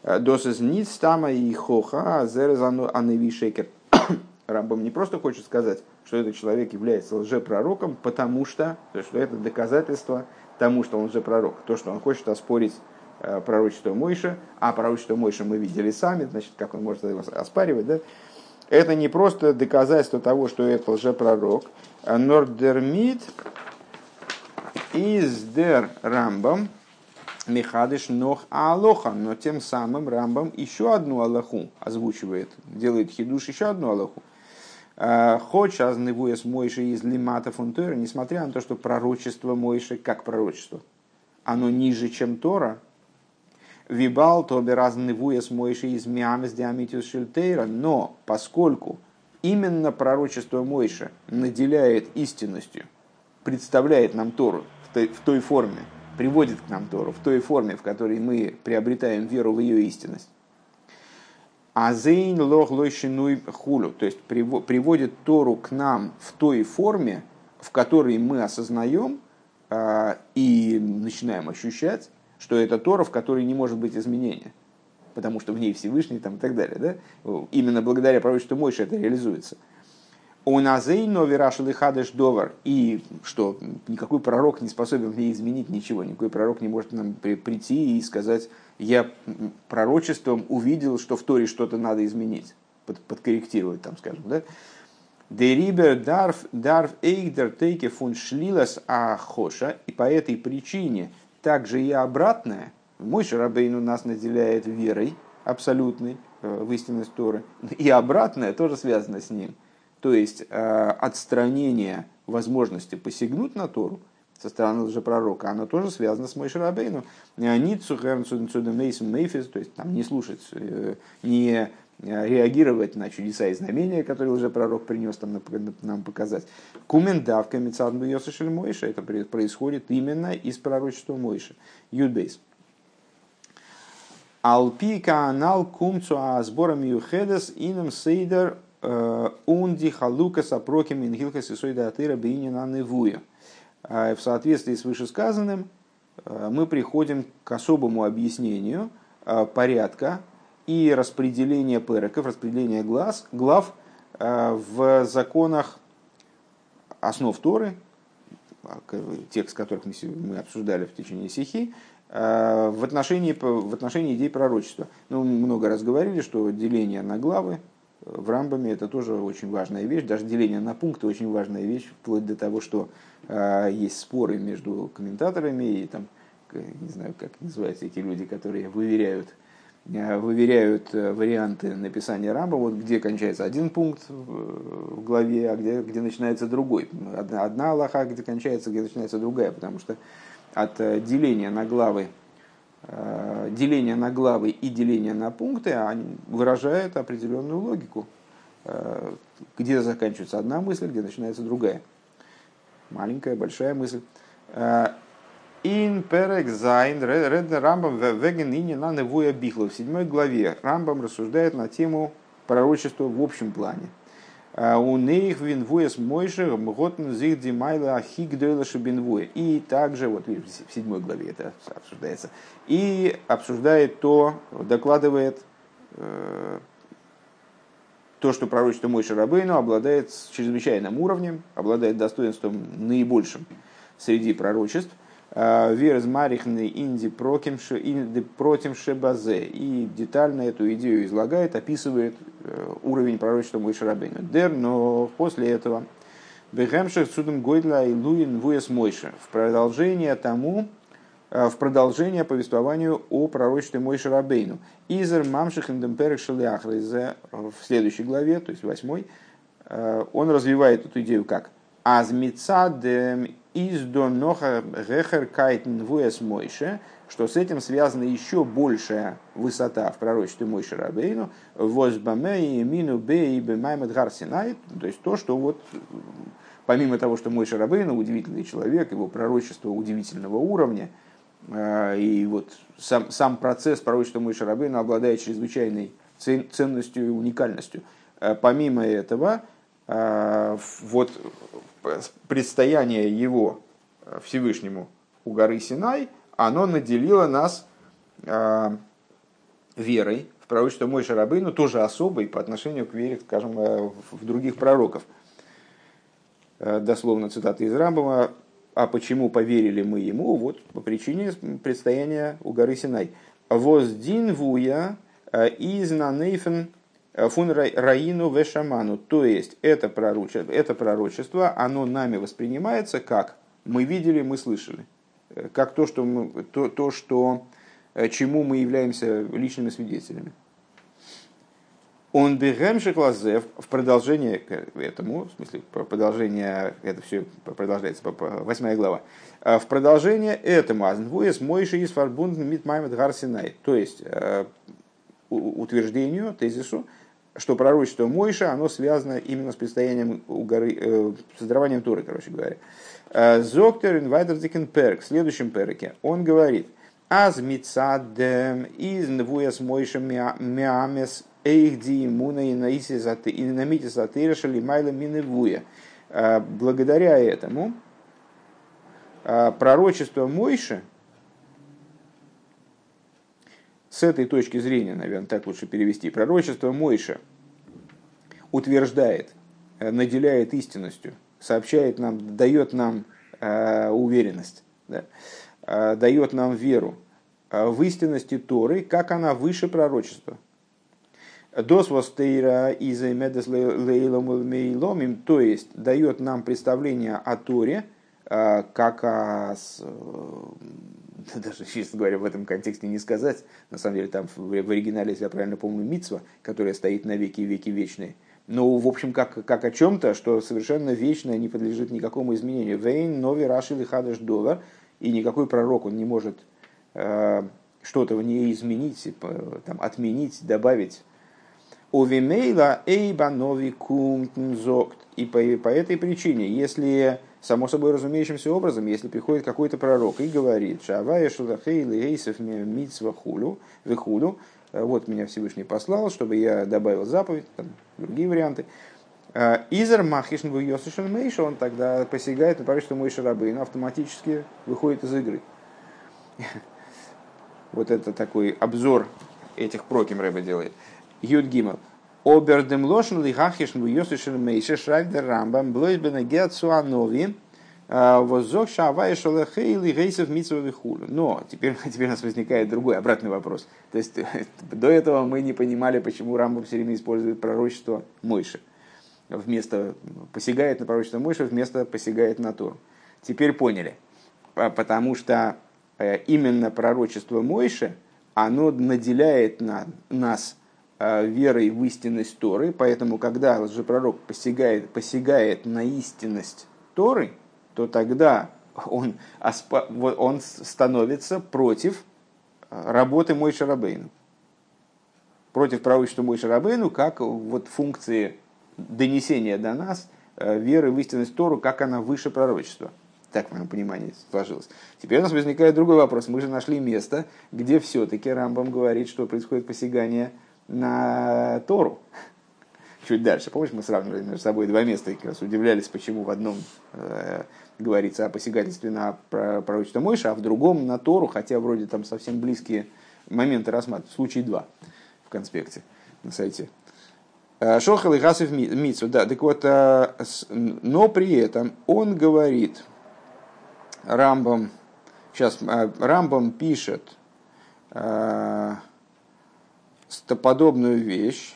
S1: Досыз ниц тама и хоха зерезану аневи шекер. Рамбам не просто хочет сказать, что этот человек является лжепророком, потому что, то есть, что это доказательство тому, что он лжепророк. То, что он хочет оспорить пророчество Мойши, а пророчество Мойши мы видели сами, значит, как он может его оспаривать, да? Это не просто доказательство того, что это лжепророк. Нордермит из дер Рамбам, Михадыш Нох Алоха, но тем самым Рамбам еще одну Аллаху озвучивает, делает хидуш еще одну Аллаху. «Э, Хочешь азнывуя с Мойши из Лимата Фунтера, несмотря на то, что пророчество Мойши, как пророчество, оно ниже, чем Тора, Вибал тобе разнывуя с Мойши из Миамес Диамитиус Шильтейра, но поскольку именно пророчество Мойши наделяет истинностью, представляет нам Тору в той, в той форме, приводит к нам Тору в той форме, в которой мы приобретаем веру в ее истинность. Азейн лох лойшинуй хулю, то есть приводит Тору к нам в той форме, в которой мы осознаем э, и начинаем ощущать, что это Тора, в которой не может быть изменения, потому что в ней Всевышний там, и так далее. Да? Именно благодаря пророчеству Мойши это реализуется. У назей новирашил хадыш довар. И что никакой пророк не способен в ней изменить ничего. Никакой пророк не может нам прийти и сказать, я пророчеством увидел, что в Торе что-то надо изменить, под, подкорректировать, там, скажем, да? Дерибер дарф дарф эйгдер тейке фун шлилас ахоша. И по этой причине также и обратное. Мой Шарабейн у нас наделяет верой абсолютной э, в истинность Торы. И обратное тоже связано с ним – то есть э, отстранение возможности посягнуть на Тору со стороны лжепророка, оно тоже связано с Мойшерабейну. Ницу, Мейфис, то есть там не слушать, э, не реагировать на чудеса и знамения, которые уже пророк принес там нам показать. Кумендавка Мецад Йоса Мойша, это происходит именно из пророчества Мойши. Юдбейс. Алпи канал кумцу а сбором юхедес инам сейдер Э, Унди халука сапроки мингилка сисойда атыра бейнина невуя. В соответствии с вышесказанным э, мы приходим к особому объяснению э, порядка и распределения переков, распределения глаз, глав в законах основ Торы, текст которых мы обсуждали в течение стихи, в отношении, в отношении идей пророчества. Ну, много раз говорили, что деление на главы, в Рамбаме это тоже очень важная вещь, даже деление на пункты очень важная вещь, вплоть до того, что э, есть споры между комментаторами и там, не знаю, как называются эти люди, которые выверяют, э, выверяют э, варианты написания Рамба, вот где кончается один пункт в главе, а где, где начинается другой. Одна, одна Аллаха, где кончается, где начинается другая, потому что от э, деления на главы Э, деление на главы и деление на пункты они выражают определенную логику, э, где заканчивается одна мысль, где начинается другая. Маленькая, большая мысль. פרק ז' רעדט רמב"ם וועגן ענין הנבואה בכלל. В седьмой главе Рамбам рассуждает на тему пророчества в общем плане. Э, у них винвуес мойши мготн зих димайла ахигдойла шабинвуя. И также, вот в седьмой главе это обсуждается. И обсуждает то, докладывает э, то, что пророчество Мойши Рабейну обладает чрезвычайным уровнем, обладает достоинством наибольшим среди пророчеств – Верз Марихны Инди против Шебазе. И детально эту идею излагает, описывает э, уровень пророчества Мой Шарабейна. Дер, но после этого Бехемших Судом Гойдла и Луин Вуэс Мойша. В продолжение тому, э, в продолжение повествованию о пророчестве Мой Шарабейну. Изер Мамших Индемперек Шалиахрайзе в следующей главе, то есть восьмой, э, он развивает эту идею как Азмицадем из доноха гехер кайтн вуэс мойше, что с этим связана еще большая высота в пророчестве Мойши Рабейну, возбаме и мину бе и бемаймет гарсинай, то есть то, что вот помимо того, что Мойши Рабейну удивительный человек, его пророчество удивительного уровня, э, и вот сам, сам процесс пророчества Мойши Рабейну обладает чрезвычайной ценностью и уникальностью. Э, помимо этого, э, вот предстояние его Всевышнему у горы Синай, оно наделило нас верой в пророчество Мой Шарабейну, тоже особой по отношению к вере, скажем, в других пророков. Дословно цитата из Рамбама, а почему поверили мы ему? Вот по причине предстояния у горы Синай. Воздин вуя Э, из нанейфен э, фун раину вешаману. То есть это пророчество, это пророчество, оно нами воспринимается как мы видели, мы слышали. Э, как то, что, мы, то, то, что чему мы являемся личными свидетелями. Он бегемшик лазев в продолжение к этому, в смысле, продолжение, это все продолжается, восьмая глава, в продолжение этому, азнвуес мойши из фарбунд мит маймет гарсинай, то есть утверждению, тезису, что пророчество Мойша, оно связано именно с предстоянием у горы, э, с дарованием Туры, короче говоря. Э, Зоктер инвайдерзикен перк, в следующем перке, он говорит, аз мицадем из нвуяс Мойша миамес эйхди муна и намите сатыраша лимайла миневуя. Э, благодаря этому э, пророчество Мойши, с этой точки зрения, наверное, так лучше перевести, пророчество Мойша утверждает, э, наделяет истинностью, сообщает нам, дает нам э, уверенность, да, э, дает нам веру э, в истинности Торы, как она выше пророчества. Дос востейра из то есть дает нам представление о Торе, э, как о даже, честно говоря, в этом контексте не сказать. На самом деле, там в, в оригинале, если я правильно помню, мицва, которая стоит на веки и веки вечные. Но, в общем, как, как о чем-то, что совершенно вечное, не подлежит никакому изменению. Вейн, нови, рашил и хадаш довар. И никакой пророк, он не может э, что-то в ней изменить, там, отменить, добавить. Овимейла эйба нови кумтнзокт. И по, по этой причине, если само собой разумеющимся образом, если приходит какой-то пророк и говорит, «Шавая шулахей лейсов митсва хулю, вихулю», э, вот меня Всевышний послал, чтобы я добавил заповедь, там, другие варианты. «Э, Изер махишн в Йосишен Мейша, он тогда посягает на пророчество Мойша Рабейна, автоматически выходит из игры. Вот это такой обзор этих проким Рэба делает. Юд Гимел. Обердем лошен лихахишн в Йосишен Мейше шрайдер Рамбам блойбена геат суанови воззок шавай шалахейли гейсов митсовый хулю. Но теперь, теперь у нас возникает другой обратный вопрос. То есть до этого мы не понимали, почему Рамбам все время использует пророчество Мойши. Вместо посягает на пророчество Мойши, вместо посягает на Тору. Теперь поняли. Потому что э, именно пророчество Мойши, оно наделяет на, нас Э, верой в истинность Торы, поэтому когда лжепророк посягает, посягает на истинность Торы, то тогда он, он становится против э, работы Мой Шарабейну. Против пророчества Мой Шарабейну, как вот функции донесения до нас э, веры в истинность Тору, как она выше пророчества. Так в моем понимании сложилось. Теперь у нас возникает другой вопрос. Мы же нашли место, где все-таки Рамбам говорит, что происходит посягание на Тору. Чуть дальше. Помнишь, мы сравнивали между собой два места и как раз удивлялись, почему в одном э, говорится о посягательстве на пророчество Мойша, а в другом на Тору, хотя вроде там совсем близкие моменты рассматривают. Случай два в конспекте на сайте. Э, Шохал и Гасов Мицу. Да, так вот, э, но при этом он говорит, Рамбам, сейчас э, Рамбам пишет, подобную вещь,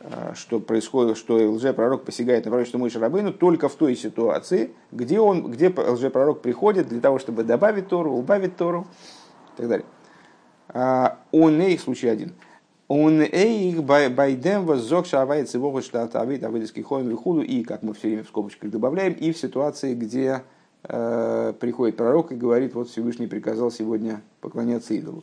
S1: э, что происходит, что лжепророк посягает на пророчество Мойши Рабыну только в той ситуации, где, он, где лжепророк приходит для того, чтобы добавить Тору, убавить Тору и так далее. А, он их, случай один. Он их байдем воззок шавает цивогу штат авид авидовский хоем вихуду и, как мы все время в скобочках добавляем, и в ситуации, где приходит пророк и говорит, вот Всевышний приказал сегодня поклоняться идолу.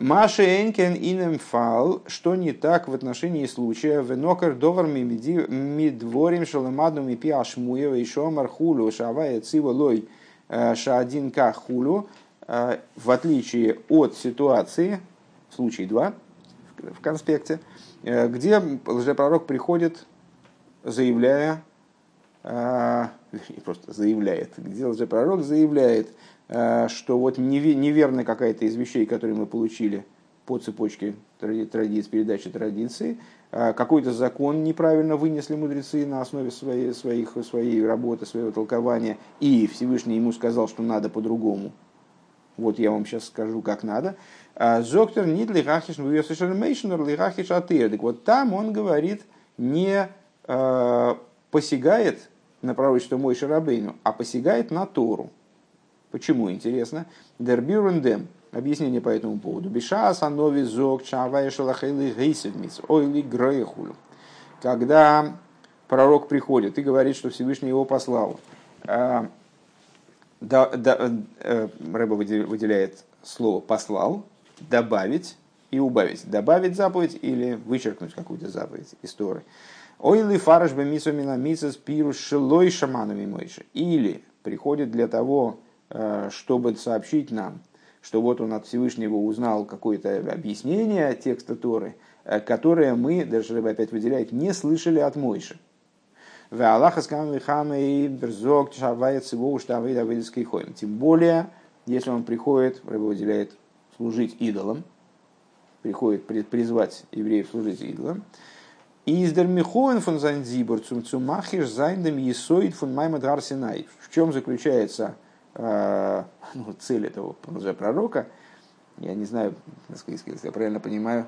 S1: Маша Энкен инем фал, что не так в отношении случая, венокер довар мидворим шаламаду мипи ашмуева и шомар хулу шавая цива лой шаадин хулу, в отличие от ситуации, в случае 2, в конспекте, где лжепророк приходит, заявляя, просто заявляет, где лжепророк заявляет, Э, что вот неверна какая-то из вещей, которые мы получили по цепочке традиции, передачи традиции, э, какой-то закон неправильно вынесли мудрецы на основе своей, своих, своей работы, своего толкования, и Всевышний ему сказал, что надо по-другому. Вот я вам сейчас скажу, как надо. «А Зоктор нит лихахиш лихахиш. Так вот там он говорит, не э, посягает на пророчество Мой Шарабейну, а посягает на Тору. Почему, интересно? Дербюрендем. Объяснение по этому поводу. Биша санови зок чавая шалахайлы гейсевмиц. Ойли грейхулю. Когда пророк приходит и говорит, что Всевышний его послал, а, да, да, э, Рэба выделяет слово «послал», «добавить» и «убавить». Добавить заповедь или вычеркнуть какую-то заповедь из Торы. Ойли фараш бы мисомина мисас пиру шилой шаманами мойши. Или приходит для того, Э, чтобы сообщить нам, что вот он от Всевышнего узнал какое-то объяснение текста Торы, э, которое мы, даже Рыба опять выделяет, не слышали от Мойши. Тем более, если он приходит, Ребе выделяет, служить идолам, приходит призвать евреев служить идолам, из дермихоен фон зайнзибор цум цумахиш зайндем есоид фон маймад гарсинай. В чем заключается Э, ну, цель этого пророка, я не знаю, если я правильно понимаю,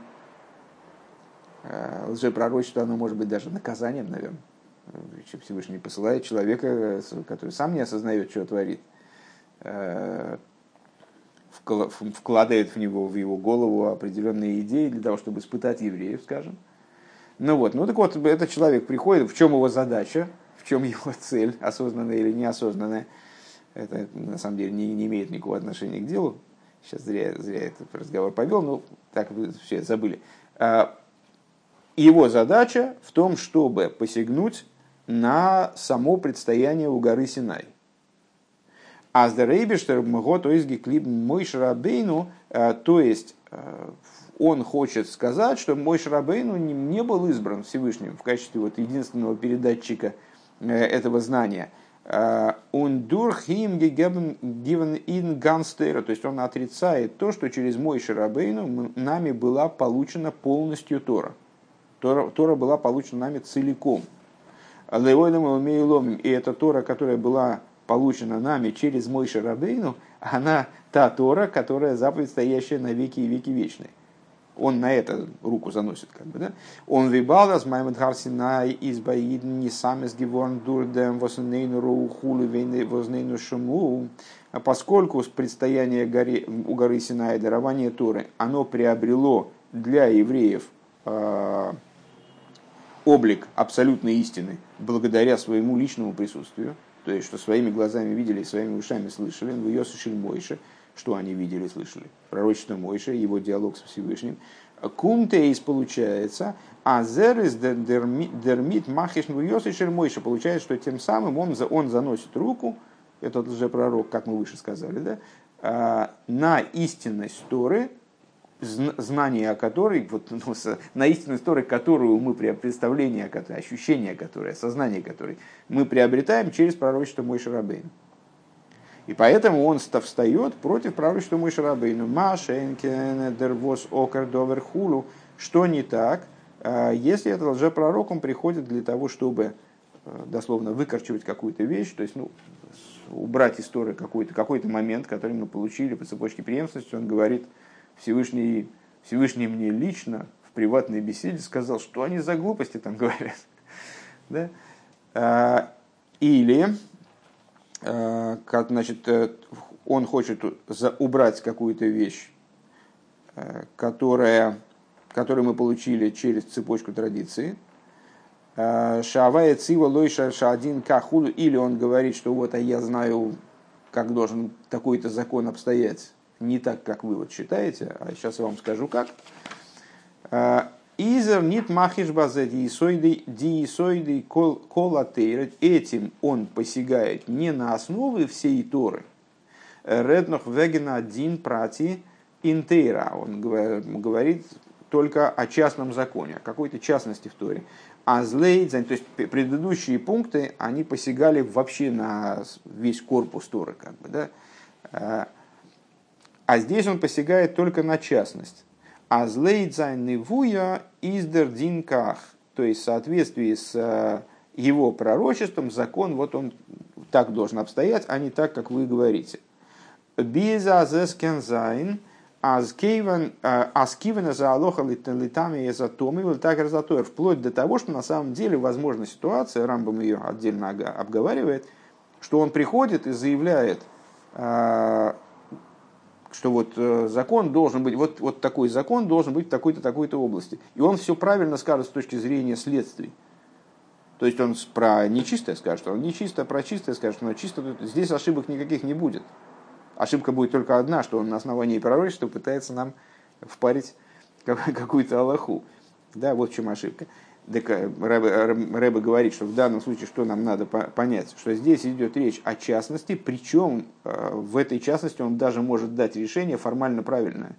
S1: э, лжепророчество, оно может быть даже наказанием, наверное. Всевышний посылает человека, который сам не осознает, что творит, э, вкладывает в него, в его голову определенные идеи для того, чтобы испытать евреев, скажем. Ну вот, ну так вот, этот человек приходит, в чем его задача, в чем его цель, осознанная или неосознанная – это на самом деле не, не имеет никакого отношения к делу. Сейчас зря, зря этот разговор повел, но так вы все забыли. А, его задача в том, чтобы посягнуть на само предстояние у горы Синай. А с Дерейбештер то есть Геклиб Мой Шарабейну, а, то есть а, он хочет сказать, что Мой Шарабейну не был избран Всевышним в качестве вот единственного передатчика э, этого знания – Ундурхим гивен ин ганстера, то есть он отрицает то, что через мой Шарабейну нами была получена полностью Тора. Тора, Тора была получена нами целиком. И эта Тора, которая была получена нами через мой Шарабейну, она та Тора, которая заповедь, стоящая на веки и веки вечные он на это руку заносит, как бы, да? Он вибал das маймет харсинай из баидн не самес геворн дурдем вознейну роухулу вознейну шуму, а поскольку предстояние горе, у горы Синай дарование Торы, оно приобрело для евреев э, облик абсолютной истины благодаря своему личному присутствию, то есть, что своими глазами видели, своими ушами слышали, в Йосу Мойше, что они видели, слышали? Пророчество Мойша, его диалог с Всевышним. Кумтейс получается, а зерис дермит махиш Йосишер Мойша. Получается, что тем самым он, он заносит руку, этот же пророк, как мы выше сказали, да, а, на истинность Торы, знание о которой, вот, ну, на истинность Торы, которую мы при представлении, ощущение которое, сознание которой мы приобретаем через пророчество Мой Шарабейн. И поэтому он встает против пророчества Мой Шарабейну. Машенкен, дервос, окер, довер, хулу. Что не так, а, если этот лжепророк, он приходит для того, чтобы а, дословно выкорчивать какую-то вещь, то есть ну, убрать из Торы какой-то какой момент, который мы получили по цепочке преемственности, он говорит, Всевышний, Всевышний мне лично в приватной беседе сказал, что они за глупости там говорят. Да? А, или Э, как, значит, э, он хочет убрать какую-то вещь, э, которая, которую мы получили через цепочку традиции, Шавая цива лойша шадин кахулу, или он говорит, что вот, а я знаю, как должен такой-то закон обстоять, не так, как вы вот считаете, а сейчас я вам скажу как. Изер нит махиш базе диисоиды диисоиды. Этим он посягает не на основы всей Торы. Реднох вегена один прати интейра. Он говорит только о частном законе, о какой-то частности в Торе. А злейдзань, то есть предыдущие пункты, они посягали вообще на весь корпус Торы. Как бы, да? А, а здесь он посягает только на частность. А злейдзайн вуя издердинках, то есть в соответствии с э, его пророчеством, закон, вот он так должен обстоять, а не так, как вы говорите. Безазескензайн, аскивен э, за алоха литами и затоми, так разатор, вплоть до того, что на самом деле возможна ситуация, Рамбам ее отдельно обговаривает, что он приходит и заявляет, э, что вот э, закон должен быть, вот, вот такой закон должен быть в такой-то, такой-то области. И он все правильно скажет с точки зрения следствий. То есть он про нечистое скажет, он нечисто, про чистое скажет, но чисто здесь ошибок никаких не будет. Ошибка будет только одна, что он на основании пророчества пытается нам впарить какую-то Аллаху. Да, вот в чем ошибка. Так э, Ребе, говорит, что в данном случае что нам надо понять, что здесь идет речь о частности, причем э, в этой частности он даже может дать решение формально правильное,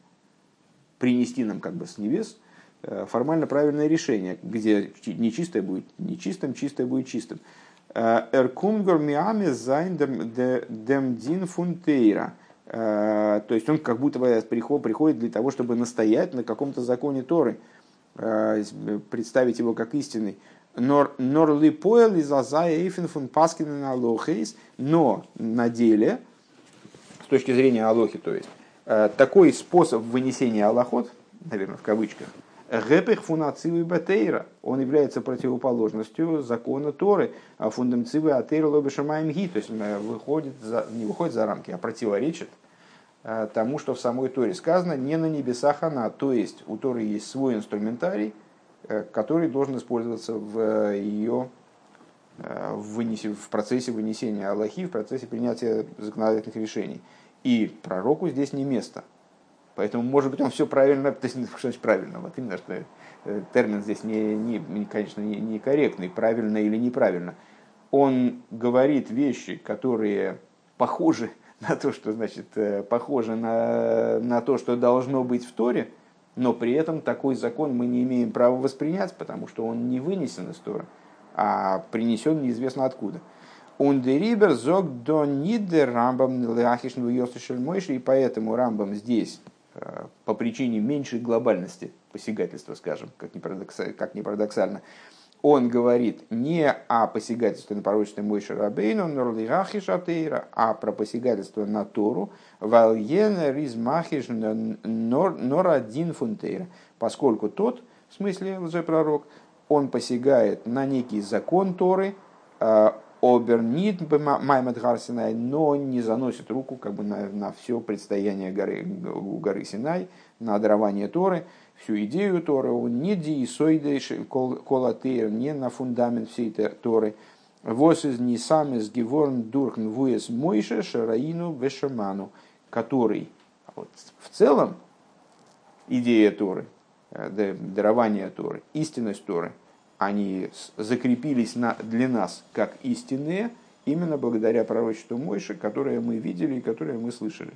S1: принести нам как бы с небес э, формально правильное решение, где нечистое будет нечистым, чистое будет чистым. Эркумгор миаме зайн демдин фунтейра. То есть он как будто бы приходит для того, чтобы настоять на каком-то законе Торы – Э, представить его как истинный. Нор ли поэл из азая эйфен фун паскин на алохейс, но на деле, с точки зрения алохи, то есть, э, такой способ вынесения аллахот, наверное, в кавычках, Гепех фунацивы батейра. Он является противоположностью закона Торы. А фундам цивы атейра лобешамаем ги. То есть э, выходит за, не выходит за рамки, а противоречит Э, тому, что в самой Торе сказано, не на небесах она. То есть у Торы есть свой инструментарий, э, который должен использоваться в э, ее в процессе вынесения Аллахи, в процессе принятия законодательных решений. И пророку здесь не место. Поэтому, может быть, он все правильно, то есть, что значит правильно, вот именно, что термин здесь, не, не, конечно, не, не корректный, правильно или неправильно. Он говорит вещи, которые похожи на то, что значит, э, похоже на, на то, что должно быть в Торе, но при этом такой закон мы не имеем права воспринять, потому что он не вынесен из Тора, а принесен неизвестно откуда. Он дерибер зог до нидер рамбам ляхишну мойши, и поэтому рамбам здесь э, по причине меньшей глобальности посягательства, скажем, как ни парадоксально, как ни парадоксально он говорит не о посягательстве на пророчестве Мойши Рабейну, Норлигахи Шатейра, а про посягательство на Тору, Вальен Ризмахиш Норадин Фунтейра, поскольку тот, в смысле лжепророк, он посягает на некий закон Торы, а, обернит Маймед Гарсинай, но не заносит руку как бы на, на все предстояние горы, у горы Синай, на дарование Торы, всю идею Торы, он не диисоидейш колатейр, не на фундамент всей Торы. Вос из не сам из геворн дурхн вуес мойше шараину вешаману, который вот, в целом идея Торы, э, дарование Торы, истинность Торы, они закрепились на, для нас как истинные, именно благодаря пророчеству Мойши, которое мы видели и которое мы слышали.